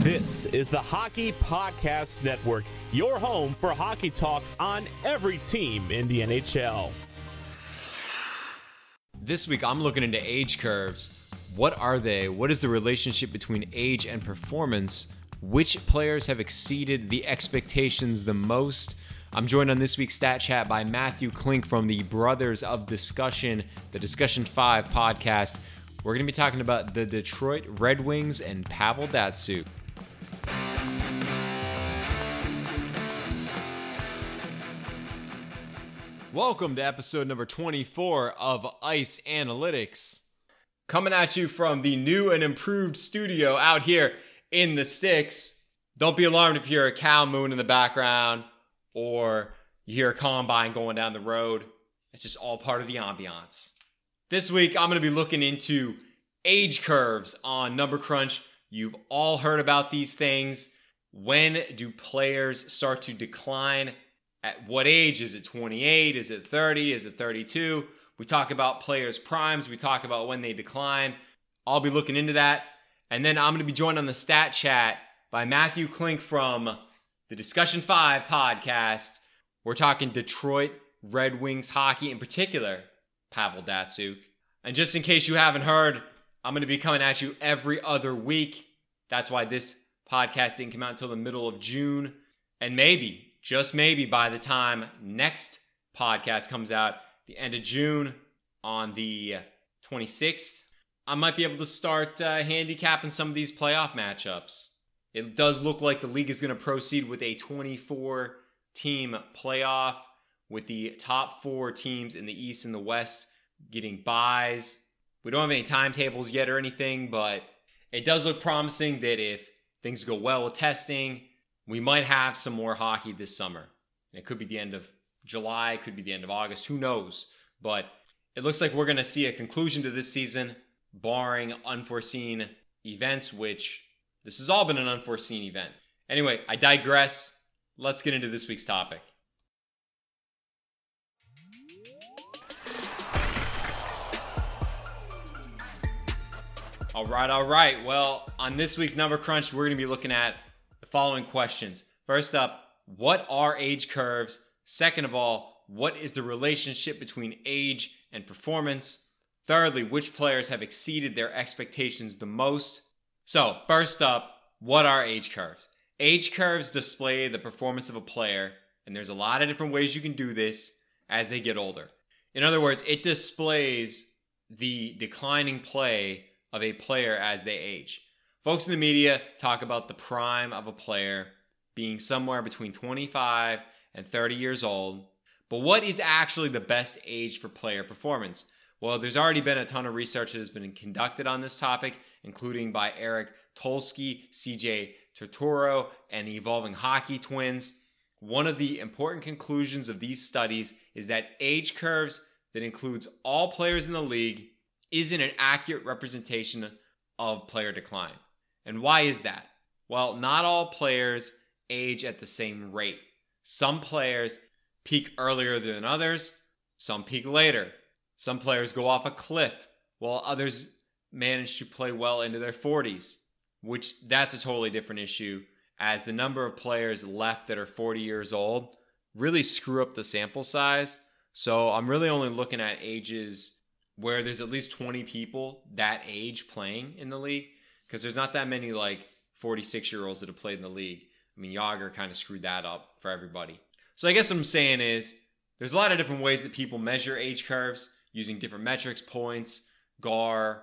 This is the Hockey Podcast Network, your home for hockey talk on every team in the NHL. This week, I'm looking into age curves. What are they? What is the relationship between age and performance? Which players have exceeded the expectations the most? I'm joined on this week's Stat Chat by Matthew Klink from the Brothers of Discussion, the Discussion 5 podcast. We're going to be talking about the Detroit Red Wings and Pavel Datsyuk. Welcome to episode number 24 of Ice Analytics. Coming at you from the new and improved studio out here in the sticks. Don't be alarmed if you hear a cow moon in the background or you hear a combine going down the road. It's just all part of the ambiance. This week, I'm going to be looking into age curves on Number Crunch. You've all heard about these things. When do players start to decline? At what age? Is it 28? Is it 30? Is it 32? We talk about players' primes. We talk about when they decline. I'll be looking into that. And then I'm going to be joined on the stat chat by Matthew Klink from the Discussion 5 podcast. We're talking Detroit Red Wings hockey, in particular, Pavel Datsyuk. And just in case you haven't heard, I'm going to be coming at you every other week. That's why this podcast didn't come out until the middle of June. And maybe just maybe by the time next podcast comes out, the end of June on the 26th, I might be able to start uh, handicapping some of these playoff matchups. It does look like the league is going to proceed with a 24 team playoff with the top four teams in the East and the West getting buys. We don't have any timetables yet or anything, but it does look promising that if things go well with testing, we might have some more hockey this summer. It could be the end of July, could be the end of August, who knows? But it looks like we're going to see a conclusion to this season, barring unforeseen events, which this has all been an unforeseen event. Anyway, I digress. Let's get into this week's topic. All right, all right. Well, on this week's Number Crunch, we're going to be looking at following questions. First up, what are age curves? Second of all, what is the relationship between age and performance? Thirdly, which players have exceeded their expectations the most? So, first up, what are age curves? Age curves display the performance of a player, and there's a lot of different ways you can do this as they get older. In other words, it displays the declining play of a player as they age. Folks in the media talk about the prime of a player being somewhere between 25 and 30 years old. But what is actually the best age for player performance? Well, there's already been a ton of research that has been conducted on this topic, including by Eric Tulsky, CJ Turturro, and the Evolving Hockey Twins. One of the important conclusions of these studies is that age curves that includes all players in the league isn't an accurate representation of player decline. And why is that? Well, not all players age at the same rate. Some players peak earlier than others, some peak later. Some players go off a cliff, while others manage to play well into their 40s, which that's a totally different issue as the number of players left that are 40 years old really screw up the sample size. So I'm really only looking at ages where there's at least 20 people that age playing in the league because there's not that many like 46 year olds that have played in the league. I mean, Jagr kind of screwed that up for everybody. So I guess what I'm saying is there's a lot of different ways that people measure age curves using different metrics, points, GAR,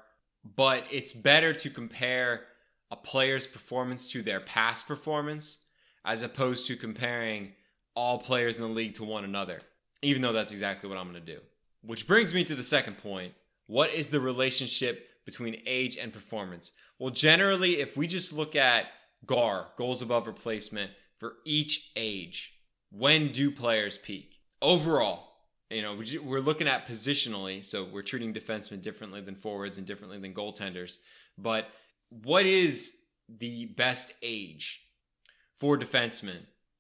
but it's better to compare a player's performance to their past performance as opposed to comparing all players in the league to one another, even though that's exactly what I'm going to do. Which brings me to the second point. What is the relationship between age and performance? Well, generally, if we just look at GAR, goals above replacement, for each age, when do players peak? Overall, you know, we're looking at positionally, so we're treating defensemen differently than forwards and differently than goaltenders. But what is the best age for defensemen?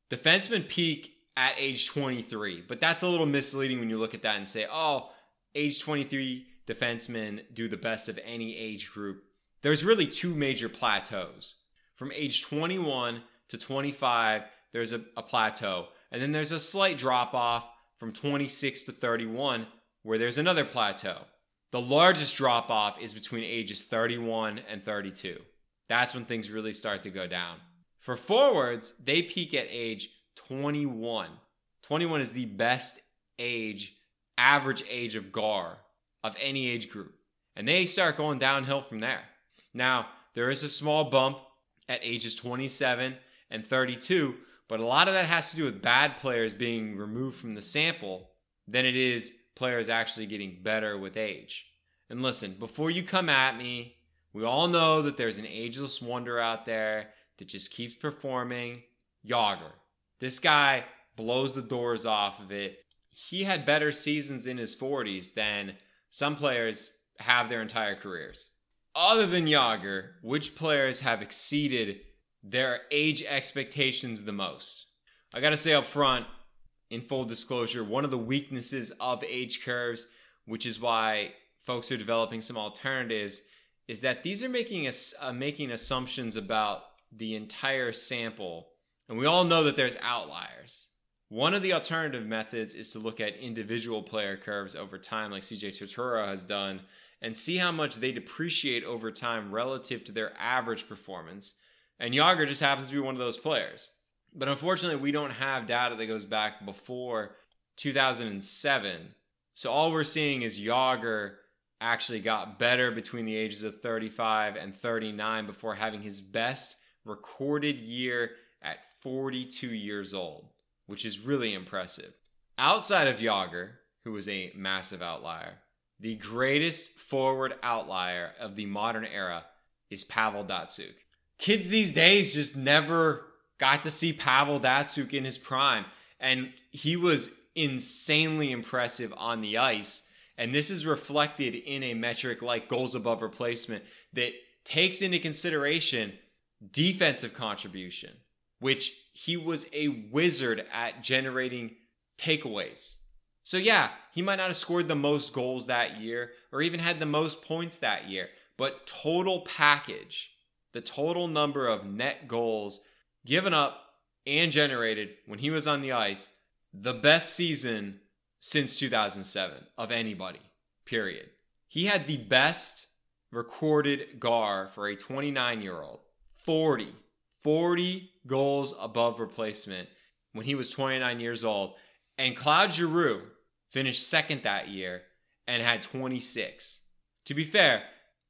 Defensemen peak at age 23, but that's a little misleading when you look at that and say, oh, age 23 defensemen do the best of any age group, there's really two major plateaus. From age 21 to 25, there's a, a plateau. And then there's a slight drop off from 26 to 31, where there's another plateau. The largest drop off is between ages 31 and 32. That's when things really start to go down. For forwards, they peak at age 21. 21 is the best age, average age of GAR of any age group. And they start going downhill from there. Now, there is a small bump at ages 27 and 32, but a lot of that has to do with bad players being removed from the sample than it is players actually getting better with age. And listen, before you come at me, we all know that there's an ageless wonder out there that just keeps performing. Jagr. This guy blows the doors off of it. He had better seasons in his 40s than some players have their entire careers. Other than Jagr, which players have exceeded their age expectations the most? I gotta say up front, in full disclosure, one of the weaknesses of age curves, which is why folks are developing some alternatives, is that these are making us uh, making assumptions about the entire sample, and we all know that there's outliers. One of the alternative methods is to look at individual player curves over time, like CJ Turturro has done, and see how much they depreciate over time relative to their average performance. And Jagr just happens to be one of those players. But unfortunately, we don't have data that goes back before 2007. So all we're seeing is Jagr actually got better between the ages of 35 and 39 before having his best recorded year at 42 years old, which is really impressive. Outside of Jagr, who was a massive outlier, the greatest forward outlier of the modern era is Pavel Datsyuk. Kids these days just never got to see Pavel Datsyuk in his prime, and he was insanely impressive on the ice. And this is reflected in a metric like goals above replacement that takes into consideration defensive contribution, which he was a wizard at generating takeaways. So, yeah, he might not have scored the most goals that year or even had the most points that year, but total package, the total number of net goals given up and generated when he was on the ice, the best season since 2007 of anybody, period. He had the best recorded GAR for a 29 year old 40, 40 goals above replacement when he was 29 years old. And Claude Giroux finished second that year and had 26. To be fair,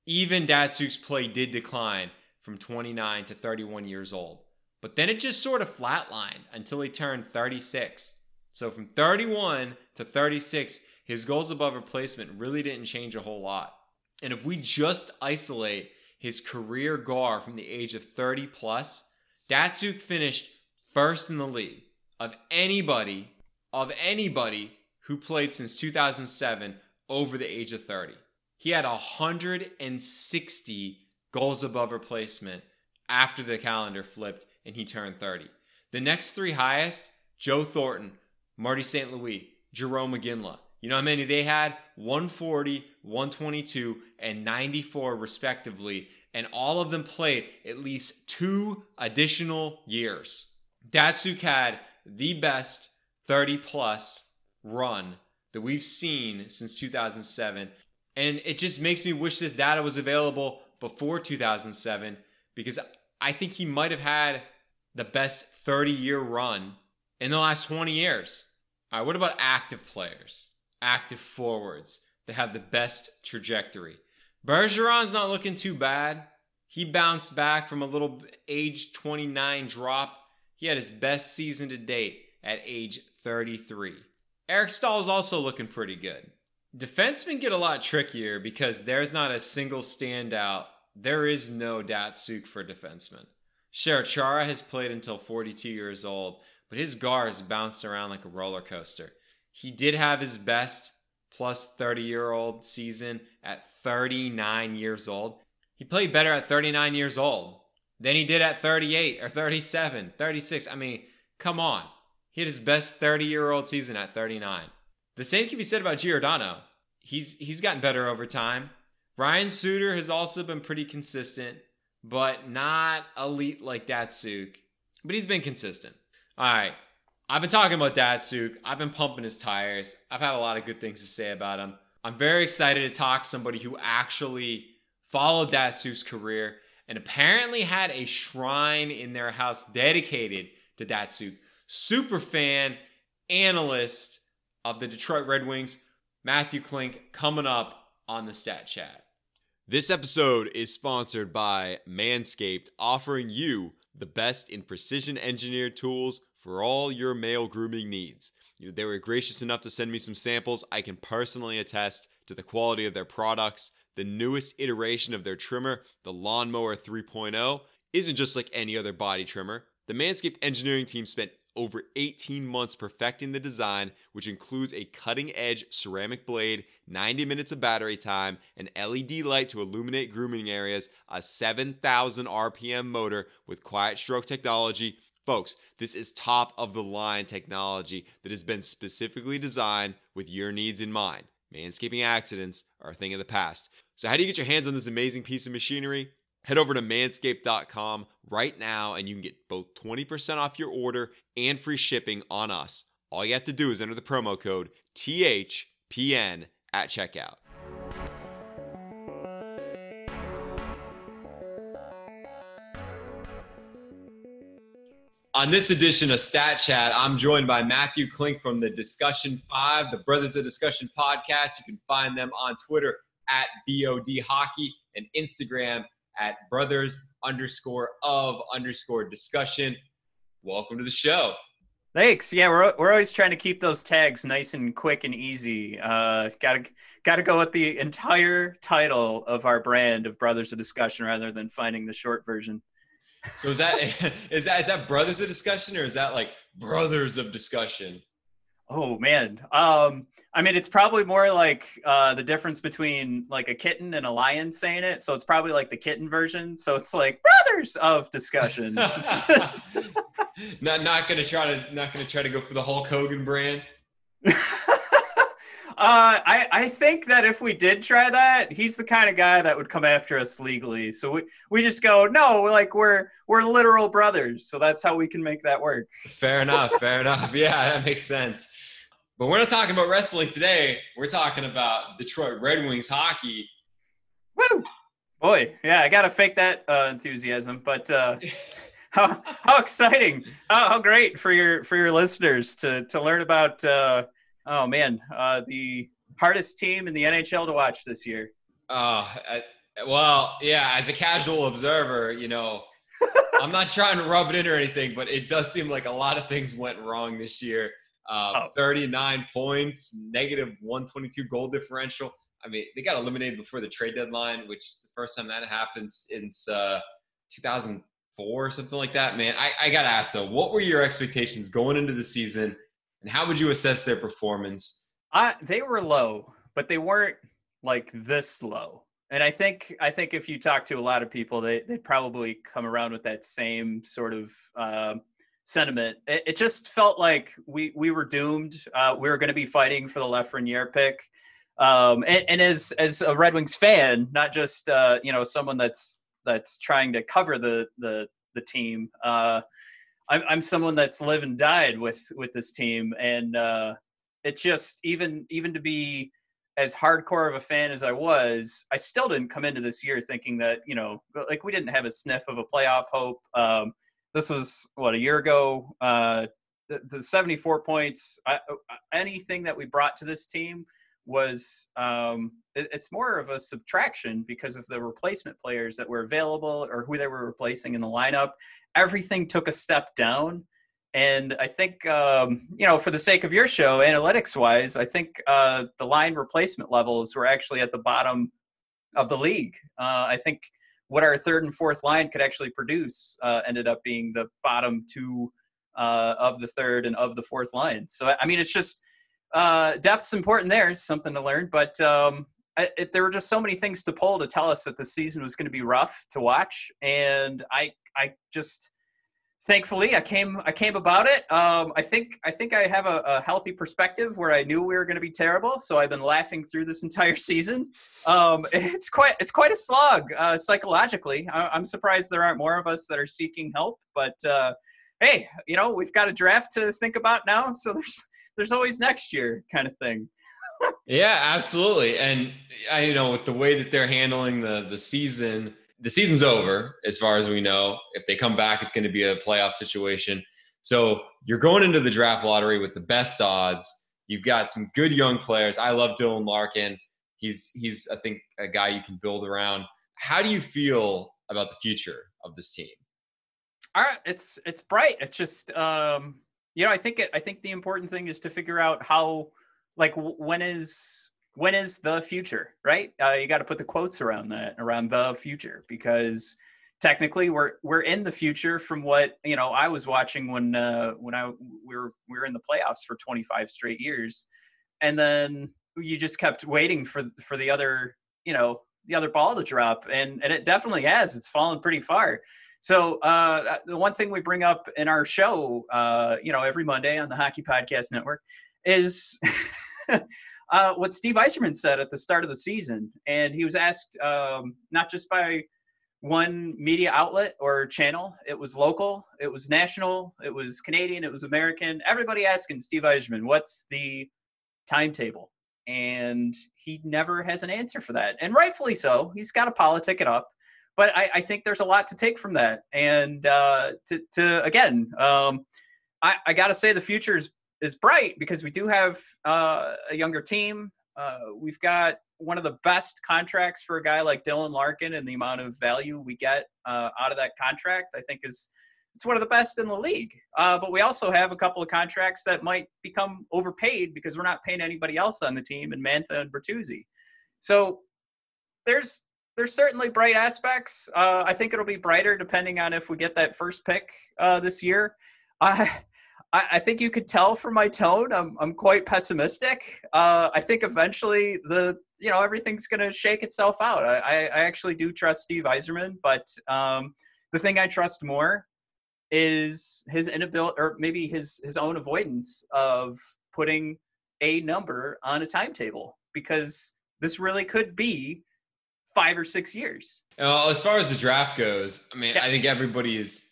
even Datsyuk's play did decline from 29 to 31 years old. But then it just sort of flatlined until he turned 36. So from 31 to 36, his goals above replacement really didn't change a whole lot. And if we just isolate his career GAR from the age of 30 plus, Datsyuk finished first in the league of anybody of anybody who played since 2007 over the age of 30. He had 160 goals above replacement after the calendar flipped and he turned 30. The next three highest, Joe Thornton, Marty St. Louis, Jerome Iginla. You know how many they had? 140, 122, and 94 respectively. And all of them played at least two additional years. Datsyuk had the best 30 plus run that we've seen since 2007. And it just makes me wish this data was available before 2007 because I think he might have had the best 30 year run in the last 20 years. All right, what about active players, active forwards that have the best trajectory? Bergeron's not looking too bad. He bounced back from a little age 29 drop. He had his best season to date at age 33. Eric Staal is also looking pretty good. Defensemen get a lot trickier because there's not a single standout. There is no Datsyuk for defensemen. Chara has played until 42 years old, but his GAR has bounced around like a roller coaster. He did have his best plus 30 year old season at 39 years old. He played better at 39 years old than he did at 38 or 37, 36. I mean, come on. He had his best 30 year old season at 39. The same can be said about Giordano. He's he's gotten better over time. Ryan Suter has also been pretty consistent, but not elite like Datsyuk. But he's been consistent. All right. I've been talking about Datsyuk. I've been pumping his tires. I've had a lot of good things to say about him. I'm very excited to talk to somebody who actually followed Datsyuk's career and apparently had a shrine in their house dedicated to Datsyuk. Super fan, analyst of the Detroit Red Wings, Matthew Klink, coming up on the Stat Chat. This episode is sponsored by Manscaped, offering you the best in precision engineered tools for all your male grooming needs. You know, they were gracious enough to send me some samples. I can personally attest to the quality of their products. The newest iteration of their trimmer, the Lawnmower 3.0, isn't just like any other body trimmer. The Manscaped engineering team spent over 18 months perfecting the design, which includes a cutting edge ceramic blade, 90 minutes of battery time, an LED light to illuminate grooming areas, a 7,000 RPM motor with quiet stroke technology. Folks, this is top of the line technology that has been specifically designed with your needs in mind. Manscaping accidents are a thing of the past. So, how do you get your hands on this amazing piece of machinery? Head over to manscaped.com right now and you can get both 20% off your order and free shipping on us. All you have to do is enter the promo code THPN at checkout. On this edition of Stat Chat, I'm joined by Matthew Klink from the Discussion 5, the Brothers of Discussion podcast. You can find them on Twitter at BOD Hockey and Instagram at brothers underscore of underscore discussion. Welcome to the show. Thanks. Yeah, we're we're always trying to keep those tags nice and quick and easy. Uh, gotta gotta go with the entire title of our brand of Brothers of Discussion rather than finding the short version. So is that is that is that Brothers of Discussion or is that like Brothers of Discussion? Oh man. Um, I mean, it's probably more like uh, the difference between like a kitten and a lion saying it. So it's probably like the kitten version. So it's like brothers of discussion. not not gonna try to not gonna try to go for the Hulk Hogan brand. Uh, I, I think that if we did try that, he's the kind of guy that would come after us legally. So we, we just go, no, like we're we're literal brothers. So that's how we can make that work. Fair enough. fair enough. Yeah, that makes sense. But we're not talking about wrestling today. We're talking about Detroit Red Wings hockey. Woo! Boy, yeah, I gotta fake that uh, enthusiasm, but uh, how how exciting! How, how great for your for your listeners to to learn about uh, oh man, uh, the hardest team in the NHL to watch this year. Uh, well, yeah. As a casual observer, you know, I'm not trying to rub it in or anything, but it does seem like a lot of things went wrong this year. Uh, oh. 39 points, negative 122 goal differential. I mean, they got eliminated before the trade deadline, which is the first time that happens since uh, 2004 or something like that. Man, I, I got to ask though, what were your expectations going into the season? And how would you assess their performance? Uh, they were low, but they weren't like this low. And I think I think if you talk to a lot of people, they they probably come around with that same sort of uh, sentiment. It, it, just felt like we we were doomed. Uh, we were going to be fighting for the Lafreniere pick. Um, and, and, as as a Red Wings fan, not just uh, you know someone that's that's trying to cover the the the team. Uh, I'm I'm someone that's lived and died with with this team, and uh, it just even even to be as hardcore of a fan as I was, I still didn't come into this year thinking that you know like we didn't have a sniff of a playoff hope. Um, this was what a year ago. Uh, the, the 74 points, I, anything that we brought to this team was um, it, it's more of a subtraction because of the replacement players that were available or who they were replacing in the lineup everything took a step down. And I think, um, you know, for the sake of your show, analytics wise, I think uh, the line replacement levels were actually at the bottom of the league. Uh, I think what our third and fourth line could actually produce uh, ended up being the bottom two uh, of the third and of the fourth line. So, I mean, it's just uh, depth's important there, something to learn. But um, it, there were just so many things to pull to tell us that the season was going to be rough to watch. And I I just thankfully i came i came about it. Um, i think i think i have a, a, healthy perspective where i knew we were going to be terrible so i've been laughing through this entire season. Um, it's quite it's quite a slog uh, psychologically. I, am surprised there aren't more of us that are seeking help but uh, hey you know we've got a draft to think about now so there's there's always next year kind of thing. Yeah absolutely and i you know with the way that they're handling the the season the season's over as far as we know. If they come back, it's going to be a playoff situation. So you're going into the draft lottery with the best odds. You've got some good young players. I love Dylan Larkin. He's he's I think a guy you can build around. How do you feel about the future of this team? All right, it's it's bright. It's just um, you know I think it, I think the important thing is to figure out how like when is when is the future, right? Uh, you got to put the quotes around that, around the future, because technically we're we're in the future from what you know I was watching when uh, when I we were we were in the playoffs for 25 straight years, and then you just kept waiting for for the other you know the other ball to drop, and and it definitely has. It's fallen pretty far. So uh, the one thing we bring up in our show, uh, you know, every Monday on the Hockey Podcast Network is. uh, what Steve Yzerman said at the start of the season. And he was asked um, not just by one media outlet or channel, it was local, it was national, it was Canadian, it was American. Everybody asking Steve Yzerman, what's the timetable? And he never has an answer for that. And rightfully so. He's got to politic it up. But I, I think there's a lot to take from that. And uh, to, to, again, um, I, I got to say the future is is bright because we do have uh, a younger team. Uh, we've got one of the best contracts for a guy like Dylan Larkin, and the amount of value we get uh, out of that contract, I think, is it's one of the best in the league. Uh, but we also have a couple of contracts that might become overpaid because we're not paying anybody else on the team, and Mantha and Bertuzzi. So there's there's certainly bright aspects. Uh, I think it'll be brighter depending on if we get that first pick uh, this year. I I, I, think you could tell from my tone. I'm I'm quite pessimistic. Uh, I think eventually the you know everything's going to shake itself out. I, I actually do trust Steve Yzerman, but um, the thing I trust more is his inability, or maybe his his own avoidance of putting a number on a timetable because this really could be five or six years. Well, as far as the draft goes, I mean, yeah. I think everybody is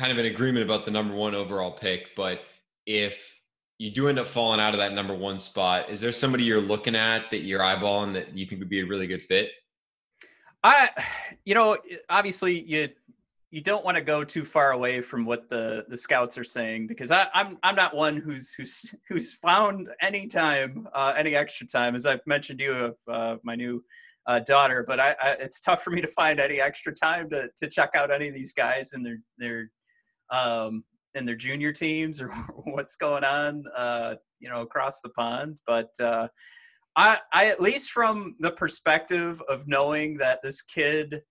kind of an agreement about the number one overall pick, but if you do end up falling out of that number one spot, is there somebody you're looking at that you're eyeballing that you think would be a really good fit? I, you know, obviously you you don't want to go too far away from what the the scouts are saying because I, I'm, I'm not one who's who's who's found any time uh, any extra time as I've mentioned you of uh, my new uh, daughter, but I, I, it's tough for me to find any extra time to to check out any of these guys and their their um, in their junior teams or what's going on, uh, you know, across the pond. But uh, I, I, at least from the perspective of knowing that this kid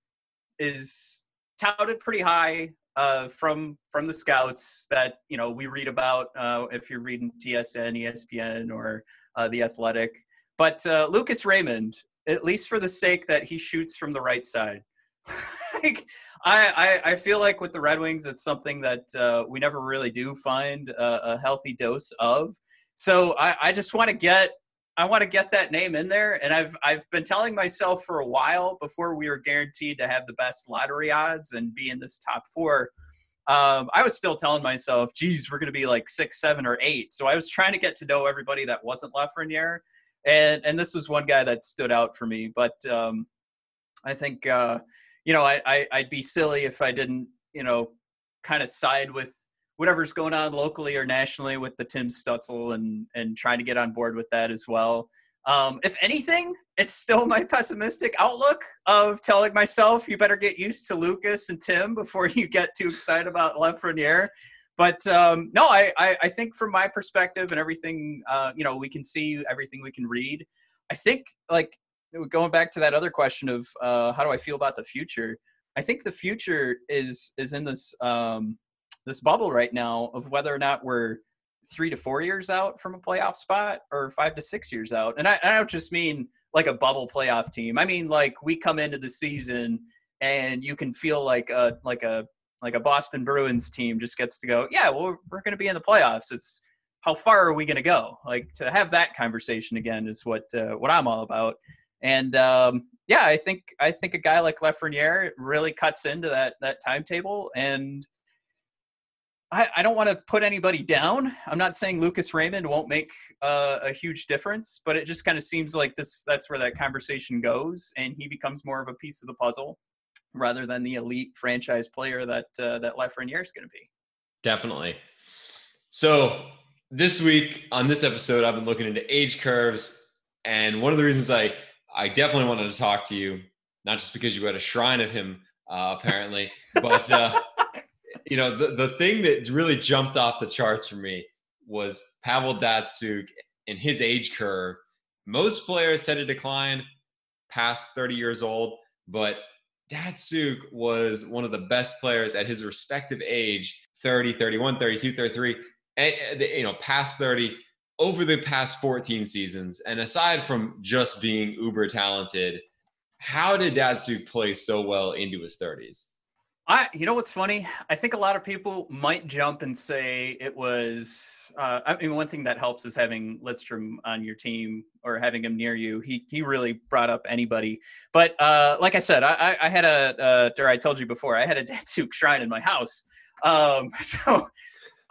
is touted pretty high uh, from from the scouts that you know we read about uh, if you're reading TSN, ESPN, or uh, the Athletic. But uh, Lucas Raymond, at least for the sake that he shoots from the right side, like I, I, I feel like with the Red Wings, it's something that uh, we never really do find a, a healthy dose of. So I, I just want to get I want to get that name in there, and I've I've been telling myself for a while before we were guaranteed to have the best lottery odds and be in this top four. Um, I was still telling myself, "Geez, we're going to be like six, seven, or eight. So I was trying to get to know everybody that wasn't Lafreniere, and and this was one guy that stood out for me. But um, I think uh, you know, I, I I'd be silly if I didn't, you know, kind of side with whatever's going on locally or nationally with the Tim Stützle and and trying to get on board with that as well. Um, if anything, it's still my pessimistic outlook of telling myself you better get used to Lucas and Tim before you get too excited about Lafreniere. But um, no, I, I, I think from my perspective and everything, uh, you know, we can see everything we can read. I think like going back to that other question of uh, how do I feel about the future? I think the future is is in this um, this bubble right now of whether or not we're three to four years out from a playoff spot or five to six years out. And I, I don't just mean like a bubble playoff team. I mean like we come into the season and you can feel like a like a like a Boston Bruins team just gets to go, yeah, well, we're going to be in the playoffs. It's how far are we going to go? Like to have that conversation again is what uh, what I'm all about. And um, yeah, I think I think a guy like Lafreniere really cuts into that that timetable. And I, I don't want to put anybody down. I'm not saying Lucas Raymond won't make uh, a huge difference, but it just kind of seems like this that's where that conversation goes, and he becomes more of a piece of the puzzle rather than the elite franchise player that uh, that Lafreniere is going to be. Definitely. So this week on this episode, I've been looking into age curves, and one of the reasons I I definitely wanted to talk to you, not just because you had a shrine of him, uh, apparently, but uh, you know the the thing that really jumped off the charts for me was Pavel Datsyuk and his age curve. Most players tend to decline past 30 years old, but Datsyuk was one of the best players at his respective age 30, 31, 32, 33, and, you know, past 30 over the past 14 seasons. And aside from just being uber talented, how did Datsyuk play so well into his 30s? I, you know what's funny? I think a lot of people might jump and say it was. Uh, I mean, one thing that helps is having Lidstrom on your team or having him near you. He he really brought up anybody. But uh, like I said, I, I had a, uh, or I told you before, I had a Datsyuk shrine in my house. Um, so,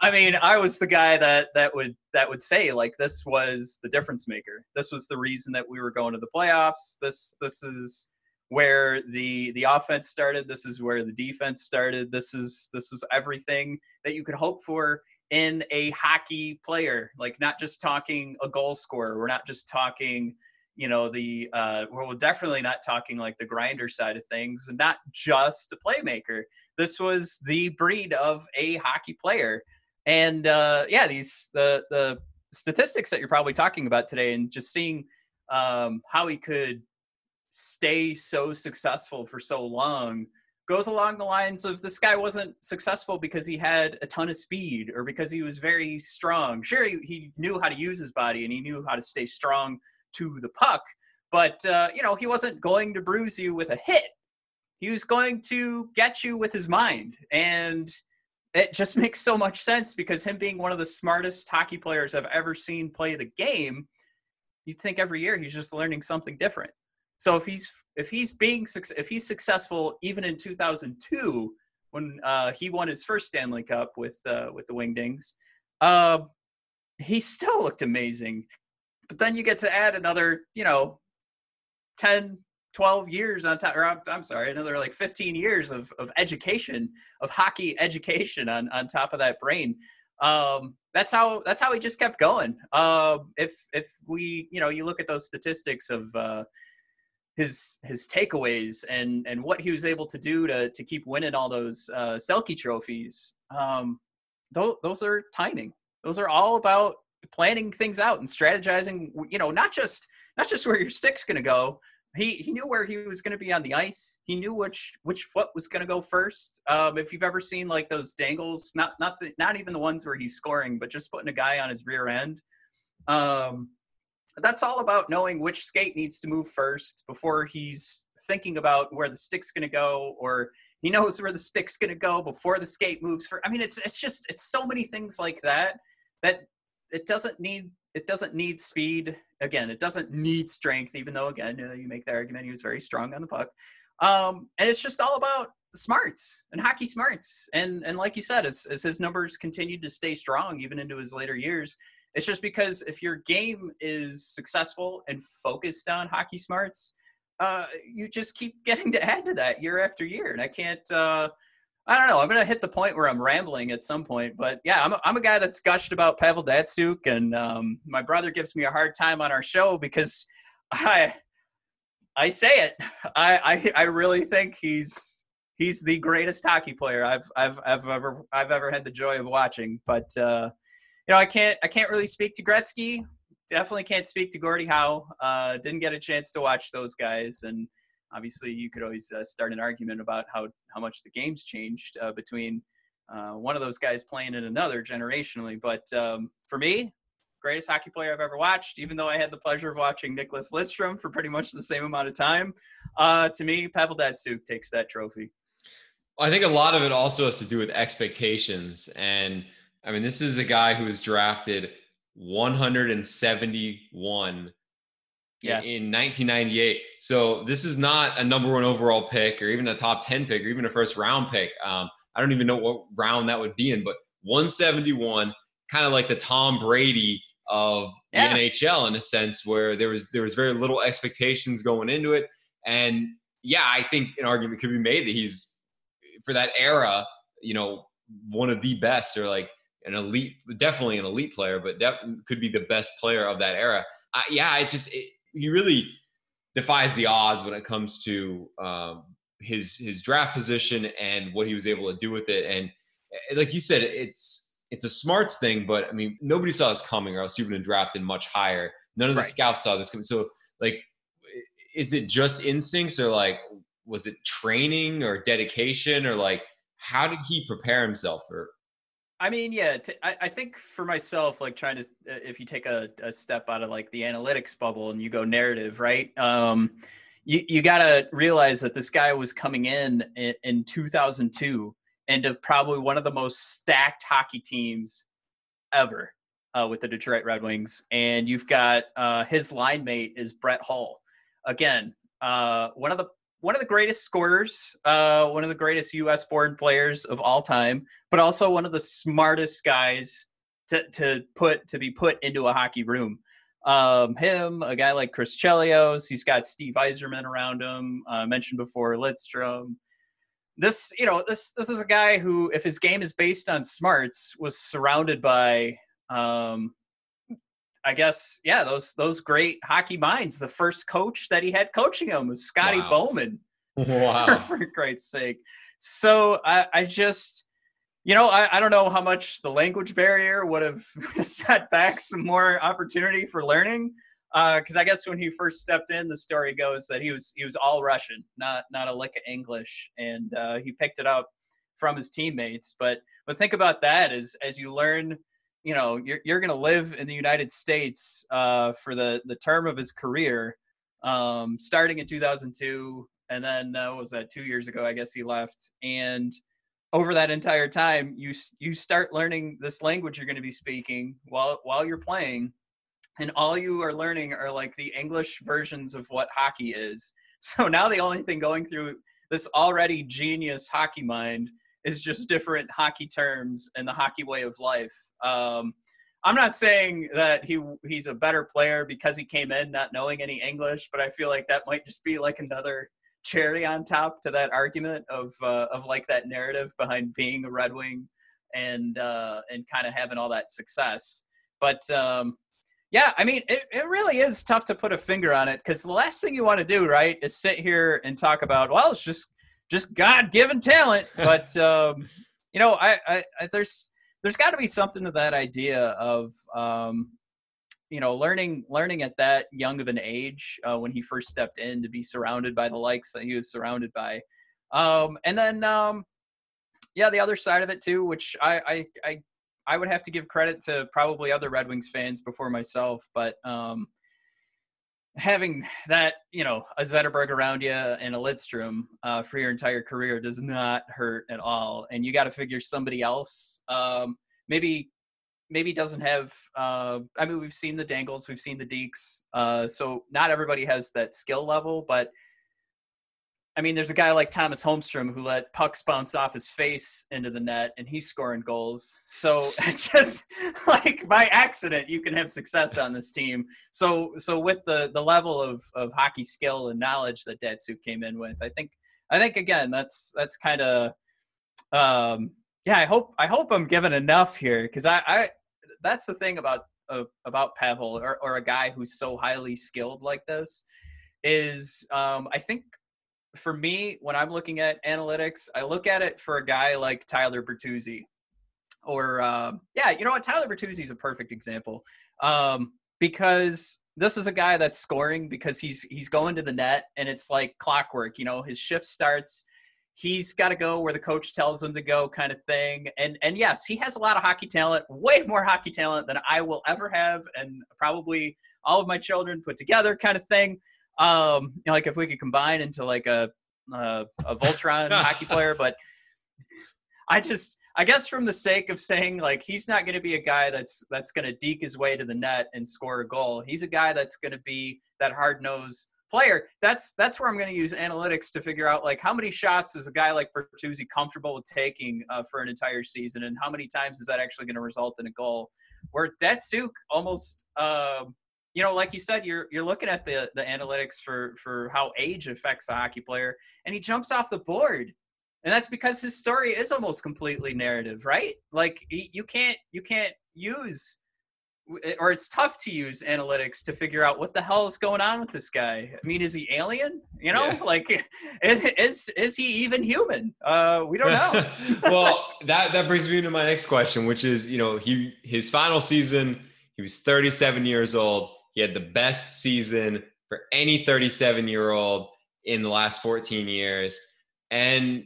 I mean, I was the guy that that would that would say like this was the difference maker. This was the reason that we were going to the playoffs. This this is where the the offense started. This is where the defense started. This is this was everything that you could hope for in a hockey player. Like not just talking a goal scorer. We're not just talking you know the uh we're definitely not talking like the grinder side of things and not just a playmaker. This was the breed of a hockey player and uh yeah these the the statistics that you're probably talking about today and just seeing um how he could stay so successful for so long goes along the lines of this guy wasn't successful because he had a ton of speed or because he was very strong. Sure, he, he knew how to use his body and he knew how to stay strong to the puck, but uh, you know he wasn't going to bruise you with a hit. He was going to get you with his mind, and it just makes so much sense because him being one of the smartest hockey players I've ever seen play the game, you'd think every year he's just learning something different. So if he's if he's being if he's successful even in 2002 when uh, he won his first Stanley Cup with uh, with the Wingdings, uh, he still looked amazing. But then you get to add another, you know, 10, 12 years on top, or I'm, I'm sorry, another like 15 years of, of education, of hockey education on, on top of that brain. Um, that's how that's how he just kept going. Uh, if if we, you know, you look at those statistics of uh, his his takeaways and and what he was able to do to to keep winning all those uh, Selke trophies. Um, those those are timing. Those are all about planning things out and strategizing. You know, not just not just where your stick's going to go. He he knew where he was going to be on the ice. He knew which which foot was going to go first. Um, if you've ever seen like those dangles, not not the, not even the ones where he's scoring, but just putting a guy on his rear end. Um, that's all about knowing which skate needs to move first before he's thinking about where the stick's going to go or he knows where the stick's going to go before the skate moves for i mean it's it's just it's so many things like that that it doesn't need it doesn't need speed. Again it doesn't need strength even though again you make the argument he was very strong on the puck. Um, and it's just all about smarts and hockey smarts. And and like you said as, as his numbers continued to stay strong even into his later years it's just because if your game is successful and focused on hockey smarts, uh, you just keep getting to add to that year after year. And I can't, uh, I don't know. I'm going to hit the point where I'm rambling at some point. But yeah, I'm a, I'm a guy that's gushed about Pavel Datsyuk. And um, my brother gives me a hard time on our show because I, I say it. I, I, I really think he's he's the greatest hockey player I've I've I've ever I've ever had the joy of watching. But uh, you know, I can't I can't really speak to Gretzky. Definitely can't speak to Gordie Howe. Uh, didn't get a chance to watch those guys, and obviously you could always uh, start an argument about how how much the game's changed uh, between uh, one of those guys playing in another generationally. But um, for me, greatest hockey player I've ever watched, even though I had the pleasure of watching Nicklas Lidstrom for pretty much the same amount of time. Uh, to me, Pavel Datsyuk takes that trophy. I think a lot of it also has to do with expectations. And I mean, this is a guy who was drafted 171 yeah. in 1998. So this is not a number one overall pick or even a top 10 pick or even a first round pick. Um, I don't even know what round that would be in, but 171, kind of like the Tom Brady of the yeah. NHL in a sense where there was there was very little expectations going into it. And yeah, I think an argument could be made that he's for that era, you know, one of the best or like an elite, definitely an elite player, but that could be the best player of that era. Yeah, it just it, he really defies the odds when it comes to um, his his draft position and what he was able to do with it. And eh, like you said, it's it's a smarts thing, but I mean nobody saw this coming, or else he would have drafted much higher. None of the right. scouts saw this coming. So like, is it just instincts, or like was it training or dedication, or like how did he prepare himself for I mean, yeah, t- I, I think for myself, like trying to, uh, if you take a, a step out of like the analytics bubble and you go narrative, right? Um, you, you got to realize that this guy was coming in, in in 2002 into probably one of the most stacked hockey teams ever uh, with the Detroit Red Wings. And you've got uh, his line mate is Brett Hull. Again, uh, one of the one of the greatest scorers, uh, one of the greatest U.S. born players of all time, but also one of the smartest guys to, to put to be put into a hockey room. Um, him, a guy like Chris Chelios, he's got Steve Yzerman around him. Uh, mentioned before, Lidstrom. This, you know, this this is a guy who, if his game is based on smarts, was surrounded by um, I guess yeah, those those great hockey minds. The first coach that he had coaching him was Scotty wow. Bowman. Wow, for, Christ's sake. So I, I just, you know, I, I don't know how much the language barrier would have set back some more opportunity for learning. Because uh, I guess when he first stepped in, the story goes that he was he was all Russian, not not a lick of English, and uh, he picked it up from his teammates. But but think about that as as you learn you know you're, you're going to live in the united states uh, for the the term of his career um, starting in 2002 and then uh, was that two years ago i guess he left. And over that entire time you you start learning this language you're going to be speaking while while you're playing and all you are learning are like the english versions of what hockey is. So now the only thing going through this already genius hockey mind is just different hockey terms and the hockey way of life. Um, I'm not saying that he he's a better player because he came in not knowing any English, but I feel like that might just be like another cherry on top to that argument of uh, of like that narrative behind being a Red Wing and uh, and kind of having all that success. But um, yeah, I mean, it, it really is tough to put a finger on it because the last thing you want to do, right, is sit here and talk about, well, it's just just God given talent. But um, you know, I, I, I there's there's got to be something to that idea of um, you know learning learning at that young of an age uh, when he first stepped in to be surrounded by the likes that he was surrounded by. Um, and then um, yeah, the other side of it too, which I, I I I would have to give credit to probably other Red Wings fans before myself, but um, having that, you know, a Zetterberg around you and a Lidstrom uh, for your entire career does not hurt at all. And you got to figure somebody else, um, maybe, maybe doesn't have. Uh, I mean, we've seen the Dangles, we've seen the Dekes, uh, so not everybody has that skill level, but I mean, there's a guy like Tomas Holmstrom who let pucks bounce off his face into the net, and he's scoring goals. So it's just like by accident, you can have success on this team. So, so with the the level of of hockey skill and knowledge that Datsyuk came in with, I think, I think again, that's that's kind of, um, yeah. I hope I hope I'm given enough here because I, I that's the thing about uh, about Pavel or, or a guy who's so highly skilled like this is um, I think for me, when I'm looking at analytics, I look at it for a guy like Tyler Bertuzzi. Or, uh, yeah, you know what? Tyler Bertuzzi is a perfect example um, because this is a guy that's scoring because he's he's going to the net and it's like clockwork. You know, his shift starts. He's got to go where the coach tells him to go, kind of thing. And and yes, he has a lot of hockey talent, way more hockey talent than I will ever have, and probably all of my children put together, kind of thing. Um, you know, like if we could combine into like a a, a Voltron hockey player, but I just I guess from the sake of saying like he's not going to be a guy that's that's going to deke his way to the net and score a goal. He's a guy that's going to be that hard nosed player. That's that's where I'm going to use analytics to figure out like how many shots is a guy like Bertuzzi comfortable with taking uh, for an entire season, and how many times is that actually going to result in a goal? Where Datsyuk almost. Um, you know, like you said, you're you're looking at the the analytics for for how age affects a hockey player, and he jumps off the board. And that's because his story is almost completely narrative right? Like you can't you can't use or it's tough to use analytics to figure out what the hell is going on with this guy. I mean is he alien? You know? Yeah. like is is he even human? Uh we don't know. Well that that brings me to my next question which is you know he his final season he was 37 years old he had the best season for any 37 year old in the last 14 years and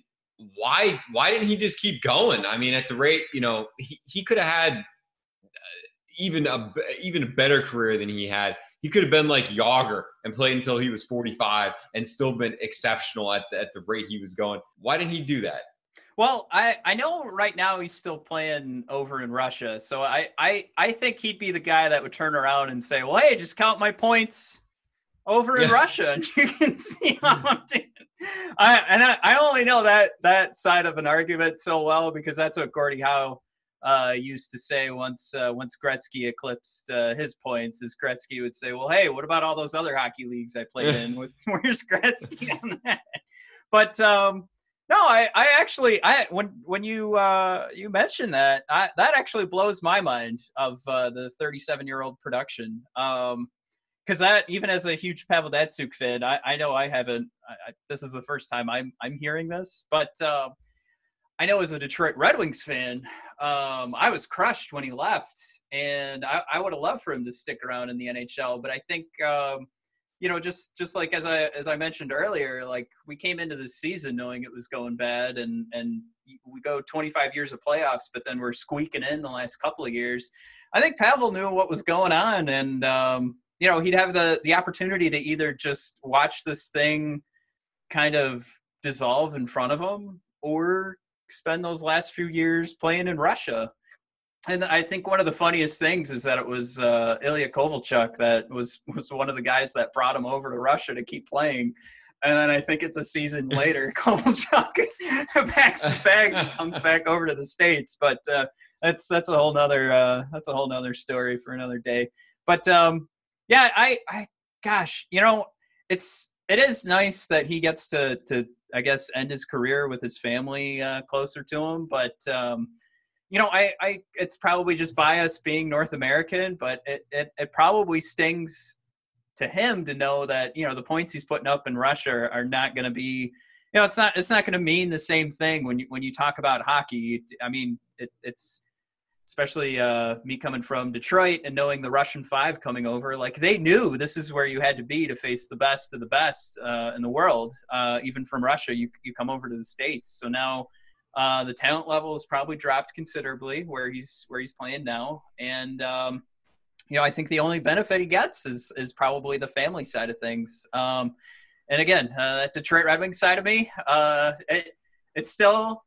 why why didn't he just keep going? I mean, at the rate you know he, he could have had uh, even a even a better career than he had. He could have been like Jagr and played until he was 45 and still been exceptional at the, at the rate he was going. Why didn't he do that? Well, I, I know right now he's still playing over in Russia, so I, I I think he'd be the guy that would turn around and say, "Well, hey, just count my points over in yeah. Russia, and you can see how I'm doing." I and I, I, only know that that side of an argument so well because that's what Gordie Howe uh, used to say once uh, once Gretzky eclipsed uh, his points. Is Gretzky would say, "Well, hey, what about all those other hockey leagues I played in? Where's Gretzky on that?" But um, no, I, I actually I when when you uh, you mentioned that I, that actually blows my mind of uh, the 37 year old production. Um, because that even as a huge Pavel Datsyuk fan, I, I know I haven't. I, this is the first time I'm I'm hearing this, but uh, I know as a Detroit Red Wings fan, um, I was crushed when he left, and I, I would have loved for him to stick around in the NHL. But I think um, you know, just just like as I as I mentioned earlier, like we came into this season knowing it was going bad, and and we go 25 years of playoffs, but then we're squeaking in the last couple of years. I think Pavel knew what was going on, and um, you know he'd have the the opportunity to either just watch this thing kind of dissolve in front of him or spend those last few years playing in Russia. And I think one of the funniest things is that it was uh, Ilya Kovalchuk that was was one of the guys that brought him over to Russia to keep playing. And then I think it's a season later, Kovalchuk packs his bags and comes back over to the states. But uh, that's that's a whole nother uh, that's a whole nother story for another day. But um, yeah, I, I, gosh, you know, it's it is nice that he gets to to I guess end his career with his family uh, closer to him, but um, you know, I, I, it's probably just bias being North American, but it, it, it probably stings to him to know that you know the points he's putting up in Russia are not going to be, you know, it's not it's not going to mean the same thing when you when you talk about hockey. I mean, it, it's especially uh, me coming from Detroit and knowing the Russian Five coming over, like they knew this is where you had to be to face the best of the best uh, in the world. Uh, even from Russia, you you come over to the states. So now uh, the talent level has probably dropped considerably where he's where he's playing now, and um, you know I think the only benefit he gets is is probably the family side of things. Um, and again, uh, that Detroit Red Wings side of me, uh, it, it's still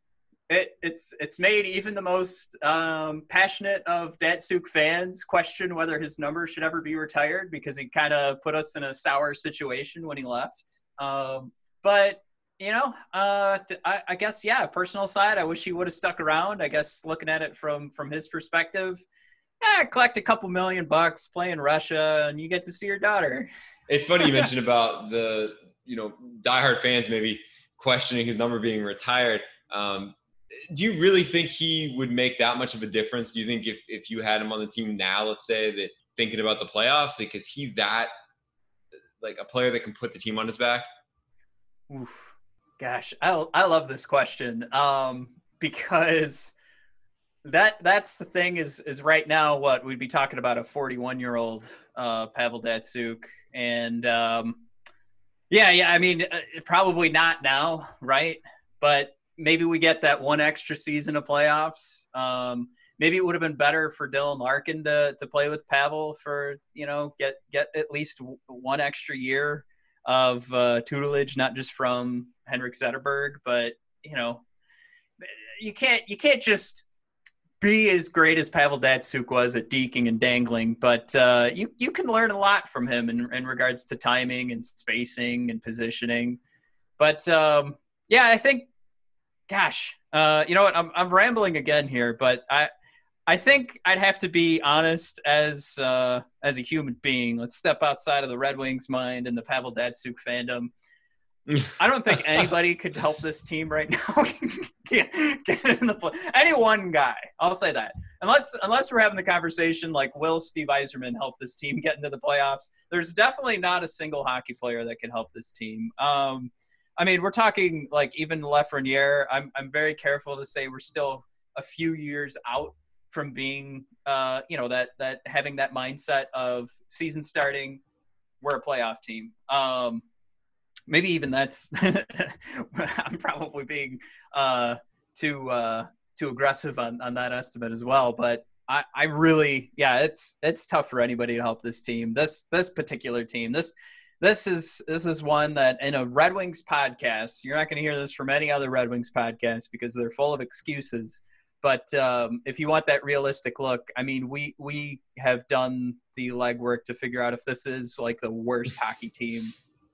it, it's it's made even the most um, passionate of Datsyuk fans question whether his number should ever be retired because he kind of put us in a sour situation when he left. Um, but you know, uh, I, I, guess yeah, personal side, I wish he would have stuck around. I guess looking at it from from his perspective, yeah, collect a couple million bucks, play in Russia, and you get to see your daughter. It's funny you mentioned about the you know diehard fans maybe questioning his number being retired. Um, do you really think he would make that much of a difference? Do you think if, if you had him on the team now, let's say that thinking about the playoffs, like is he that like a player that can put the team on his back? Oof. Gosh, I I love this question. Um, because that that's the thing is is right now what we'd be talking about a 41 year old uh, Pavel Datsyuk and um, yeah yeah I mean uh, probably not now right but maybe we get that one extra season of playoffs. Um, maybe it would have been better for Dylan Larkin to to play with Pavel for you know get get at least one extra year of uh, tutelage, not just from Henrik Zetterberg, but you know you can't you can't just be as great as Pavel Datsyuk was at deking and dangling, but uh, you you can learn a lot from him in, in regards to timing and spacing and positioning. But um, yeah, I think, gosh, uh, you know what? I'm I'm rambling again here, but I I think I'd have to be honest as uh, as a human being. Let's step outside of the Red Wings mind and the Pavel Datsyuk fandom. I don't think anybody could help this team right now get, get in the play. Any one guy, I'll say that. Unless unless we're having the conversation like will Steve Yzerman help this team get into the playoffs? There's definitely not a single hockey player that can help this team. Um, I mean, we're talking like even Lafreniere. I'm I'm very careful to say we're still a few years out from being uh, you know that that having that mindset of season starting, we're a playoff team. Um, maybe even that's I'm probably being uh, too uh, too aggressive on, on that estimate as well. But I, I really yeah, it's it's tough for anybody to help this team. This this particular team. This this is this is one that in a Red Wings podcast, you're not going to hear this from any other Red Wings podcast because they're full of excuses. But um, if you want that realistic look, I mean, we we have done the legwork to figure out if this is like the worst hockey team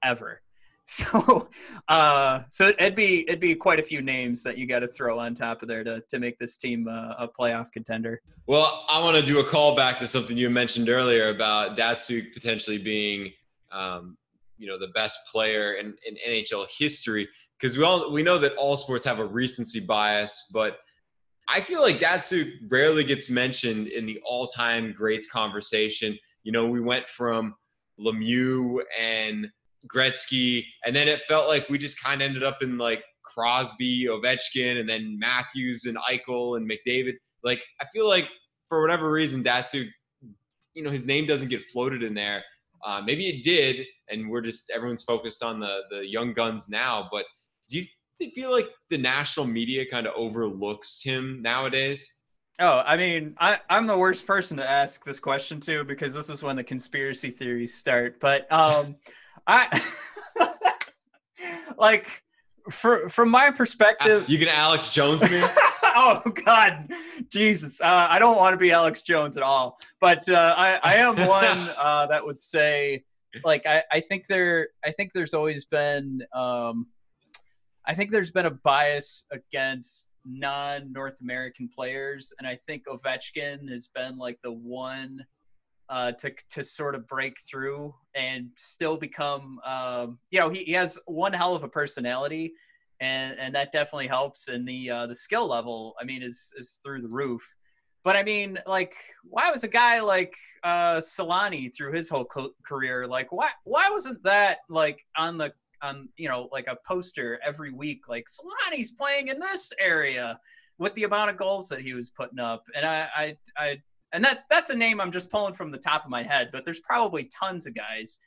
ever. So, uh, so it'd be it'd be quite a few names that you got to throw on top of there to to make this team uh, a playoff contender. Well, I want to do a call back to something you mentioned earlier about Datsyuk potentially being, um, you know, the best player in, in NHL history because we all we know that all sports have a recency bias, but I feel like Datsyuk rarely gets mentioned in the all-time greats conversation. You know, we went from Lemieux and Gretzky, and then it felt like we just kind of ended up in like Crosby, Ovechkin, and then Matthews and Eichel and McDavid. Like I feel like for whatever reason, Datsyuk, you know, his name doesn't get floated in there. Uh, maybe it did, and we're just everyone's focused on the the young guns now. But do you feel like the national media kind of overlooks him nowadays? Oh, I mean, I, I'm the worst person to ask this question to because this is when the conspiracy theories start. But um, I like for from my perspective. You can Alex Jones me. oh God, Jesus! Uh, I don't want to be Alex Jones at all, but uh, I, I am one uh, that would say, like, I, I think there, I think there's always been, um, I think there's been a bias against non-North American players, and I think Ovechkin has been like the one uh, to to sort of break through and still become um, you know he, he has one hell of a personality and and that definitely helps and the uh, the skill level I mean is is through the roof. But I mean like why was a guy like uh, Selanne through his whole co- career like why why wasn't that like on the on you know like a poster every week like Selanne's playing in this area with the amount of goals that he was putting up and I I, I and that's that's a name I'm just pulling from the top of my head, but there's probably tons of guys.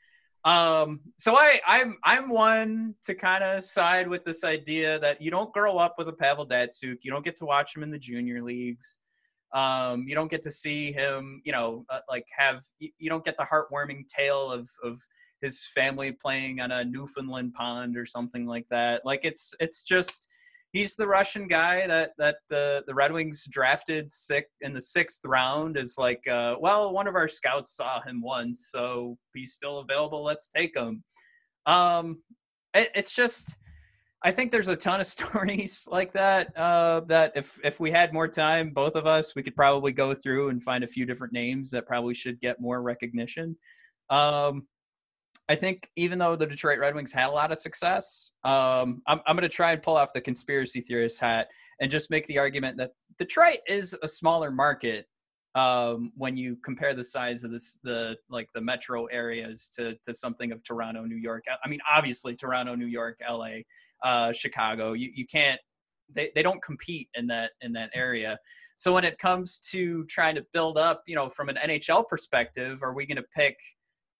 Um, so I I'm I'm one to kind of side with this idea that you don't grow up with a Pavel Datsyuk, you don't get to watch him in the junior leagues. Um, you don't get to see him, you know, uh, like have you don't get the heartwarming tale of of his family playing on a Newfoundland pond or something like that. Like it's it's just he's the Russian guy that that the the Red Wings drafted sick in the sixth round is like, uh, well, one of our scouts saw him once, so he's still available. Let's take him. Um, it, it's just. I think there's a ton of stories like that. Uh, that if if we had more time, both of us, we could probably go through and find a few different names that probably should get more recognition. Um, I think even though the Detroit Red Wings had a lot of success, um, I'm, I'm going to try and pull off the conspiracy theorist hat and just make the argument that Detroit is a smaller market um, when you compare the size of this, the like the metro areas to to something of Toronto, New York. I mean, obviously Toronto, New York, L.A., uh, Chicago. You you can't they, they don't compete in that in that area. So when it comes to trying to build up, you know, from an NHL perspective, are we going to pick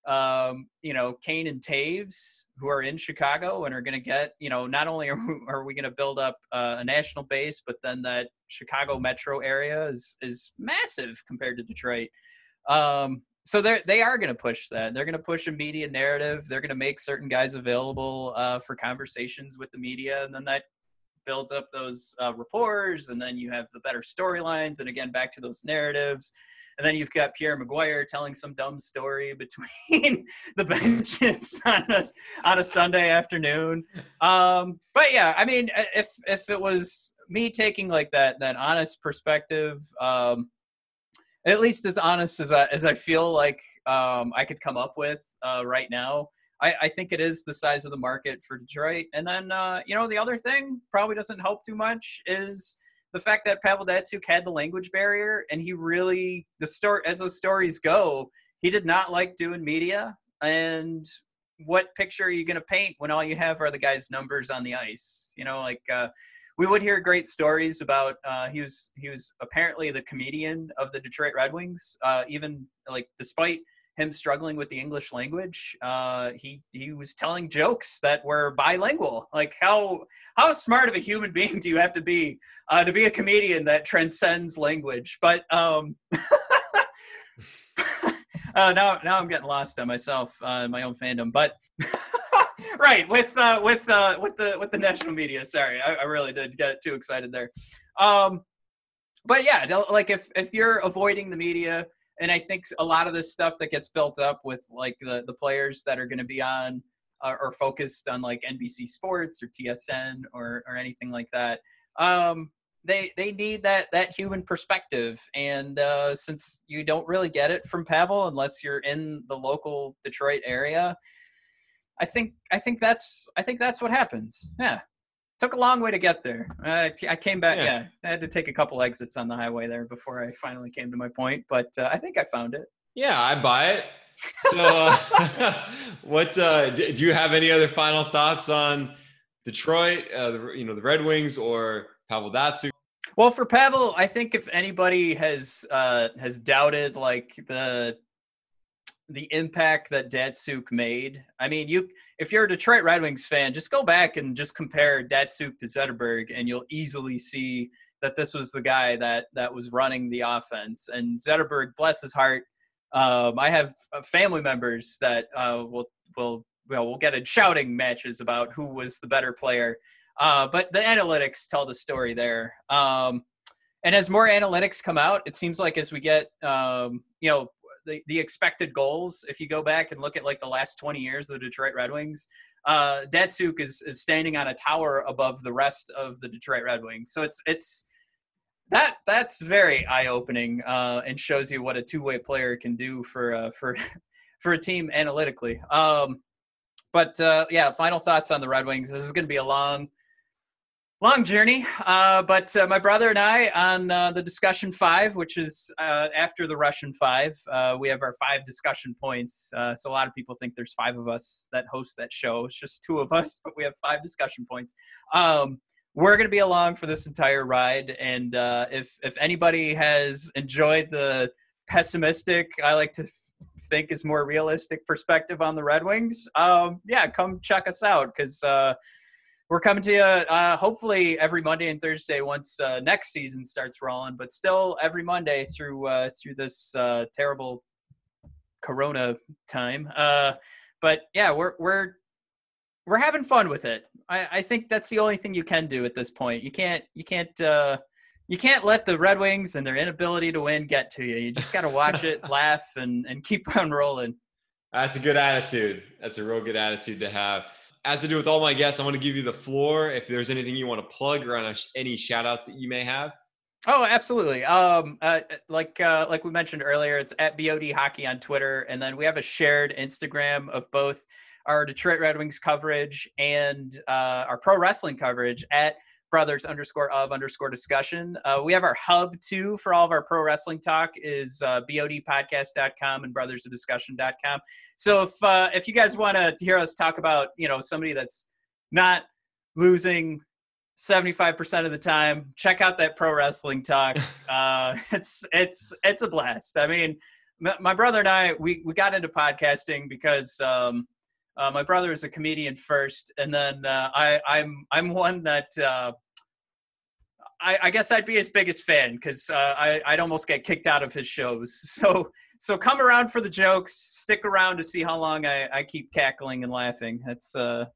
um, you know, Kane and Toews, who are in Chicago and are going to get, you know, not only are we, are we going to build up uh, a national base, but then that Chicago metro area is is massive compared to Detroit. Um, so they they are going to push that. They're going to push a media narrative. They're going to make certain guys available uh, for conversations with the media, and then that builds up those uh, rapports, and then you have the better storylines, and again back to those narratives. And then you've got Pierre McGuire telling some dumb story between the benches on a, on a Sunday afternoon. Um, but yeah, I mean, if if it was me taking like that that honest perspective, um, at least as honest as I as I feel like um, I could come up with uh, right now. I, I, think it is the size of the market for Detroit. And then, uh, you know, the other thing probably doesn't help too much is the fact that Pavel Datsyuk had the language barrier and he really the story as the stories go, he did not like doing media. And what picture are you going to paint when all you have are the guy's numbers on the ice? You know, like uh, we would hear great stories about uh, he was he was apparently the comedian of the Detroit Red Wings. Uh, even like despite him struggling with the English language, uh, he he was telling jokes that were bilingual. Like how how smart of a human being do you have to be uh, to be a comedian that transcends language? But um, uh, now now I'm getting lost on myself, uh, my own fandom. But right with uh, with uh, with the with the national media. Sorry, I, I really did get too excited there. Um, but yeah, like if if you're avoiding the media and I think a lot of this stuff that gets built up with like the the players that are going to be on uh, or focused on like NBC Sports or TSN or or anything like that. Um, they they need that that human perspective, and uh, since you don't really get it from Pavel unless you're in the local Detroit area, I think I think that's I think that's what happens. Yeah took a long way to get there. Uh, I came back. Yeah. yeah. I had to take a couple exits on the highway there before I finally came to my point, but uh, I think I found it. Yeah, I buy it. So, uh, what uh, do you have any other final thoughts on Detroit? Uh, the, you know, the Red Wings or Pavel Datsyuk? Well, for Pavel, I think if anybody has uh, has doubted like the the impact that Datsyuk made. I mean, you if you're a Detroit Red Wings fan, just go back and just compare Datsyuk to Zetterberg, and you'll easily see that this was the guy that that was running the offense. And Zetterberg, bless his heart, um, I have uh, family members that uh, will will well, we'll get in shouting matches about who was the better player. Uh, but the analytics tell the story there. Um, and as more analytics come out, it seems like as we get, um, you know, the, the expected goals, if you go back and look at like the last 20 years of the Detroit Red Wings, uh, Datsyuk is, is standing on a tower above the rest of the Detroit Red Wings. So it's it's that that's very eye opening uh, and shows you what a two way player can do for uh, for for a team analytically. Um, but uh, yeah, final thoughts on the Red Wings. This is going to be a long long journey uh, but uh, my brother and i on uh, the discussion five which is uh, after the russian five uh, we have our five discussion points. Uh, so a lot of people think there's five of us that host that show. It's just two of us but we have five discussion points. Um, we're going to be along for this entire ride and if if anybody has enjoyed the pessimistic i like to think is more realistic perspective on the red wings um, yeah come check us out because we're coming to you uh, hopefully every Monday and Thursday once uh, next season starts rolling, but still every Monday through uh, through this uh, terrible Corona time. Uh, but yeah, we're we're we're having fun with it. I, I think that's the only thing you can do at this point. You can't you can't uh, you can't let the Red Wings and their inability to win get to you. You just got to watch it, laugh, and and keep on rolling. That's a good attitude. That's a real good attitude to have as I do with all my guests, I want to give you the floor. If there's anything you want to plug or any shout outs that you may have. Oh, absolutely. Um, uh, like uh, like we mentioned earlier, it's at BOD Hockey on Twitter, and then we have a shared Instagram of both our Detroit Red Wings coverage and uh, our pro wrestling coverage at brothers underscore of underscore discussion. Uh, we have our hub too for all of our pro wrestling talk is uh, bodpodcast.com and brothersofdiscussion.com. So if uh, if you guys want to hear us talk about you know somebody that's not losing 75% of the time check out that pro wrestling talk uh, it's it's it's a blast i mean my brother and i we, we got into podcasting because um, uh, my brother is a comedian first, and then uh, I, I'm I'm one that uh, I, I, guess I'd be his biggest fan because uh, I, I'd almost get kicked out of his shows. So so come around for the jokes. Stick around to see how long I, I keep cackling and laughing. That's uh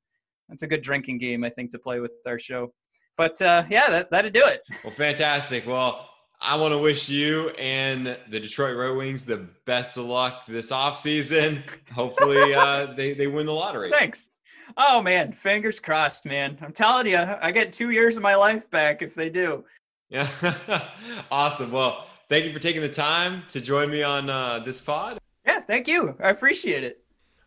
that's a good drinking game I think to play with our show. But uh, yeah, that that'd do it. Well, fantastic. Well, I want to wish you and the Detroit Red Wings the best of luck this offseason. Hopefully, uh, they they win the lottery. Thanks. Oh man, fingers crossed, man. I'm telling you, I get two years of my life back if they do. Yeah, awesome. Well, thank you for taking the time to join me on uh, this pod. Yeah, thank you. I appreciate it.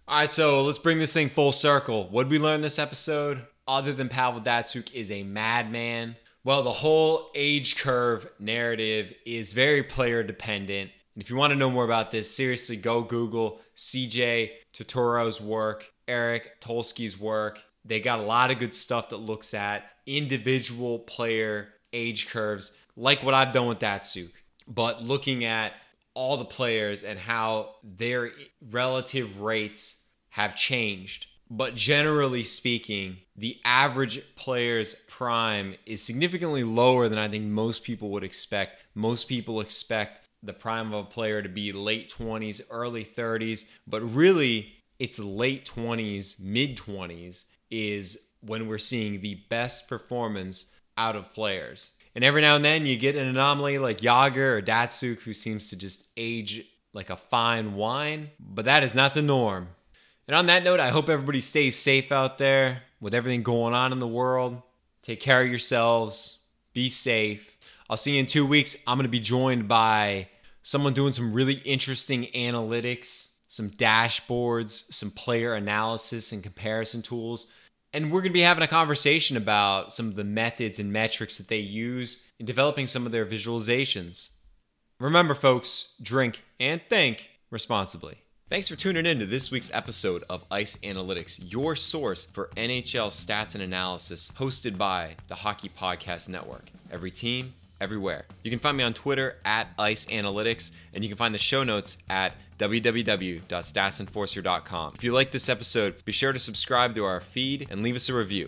All right, so let's bring this thing full circle. What did we learn this episode? Other than Pavel Datsyuk is a madman. Well, the whole age curve narrative is very player dependent. And if you want to know more about this, seriously, go Google CJ Turtoro's work, Eric Tulsky's work. They got a lot of good stuff that looks at individual player age curves, like what I've done with Datsyuk, but looking at all the players and how their relative rates have changed. But generally speaking, the average player's prime is significantly lower than I think most people would expect. Most people expect the prime of a player to be late 20s, early 30s, but really it's late 20s, mid 20s is when we're seeing the best performance out of players. And every now and then you get an anomaly like Jagr or Datsyuk who seems to just age like a fine wine, but that is not the norm. And on that note, I hope everybody stays safe out there with everything going on in the world. Take care of yourselves. Be safe. I'll see you in two weeks. I'm going to be joined by someone doing some really interesting analytics, some dashboards, some player analysis and comparison tools. And we're going to be having a conversation about some of the methods and metrics that they use in developing some of their visualizations. Remember, folks, drink and think responsibly. Thanks for tuning in to this week's episode of Ice Analytics, your source for NHL stats and analysis, hosted by the Hockey Podcast Network. Every team, everywhere. You can find me on Twitter at Ice Analytics, and you can find the show notes at www.statsenforcer.com. If you like this episode, be sure to subscribe to our feed and leave us a review.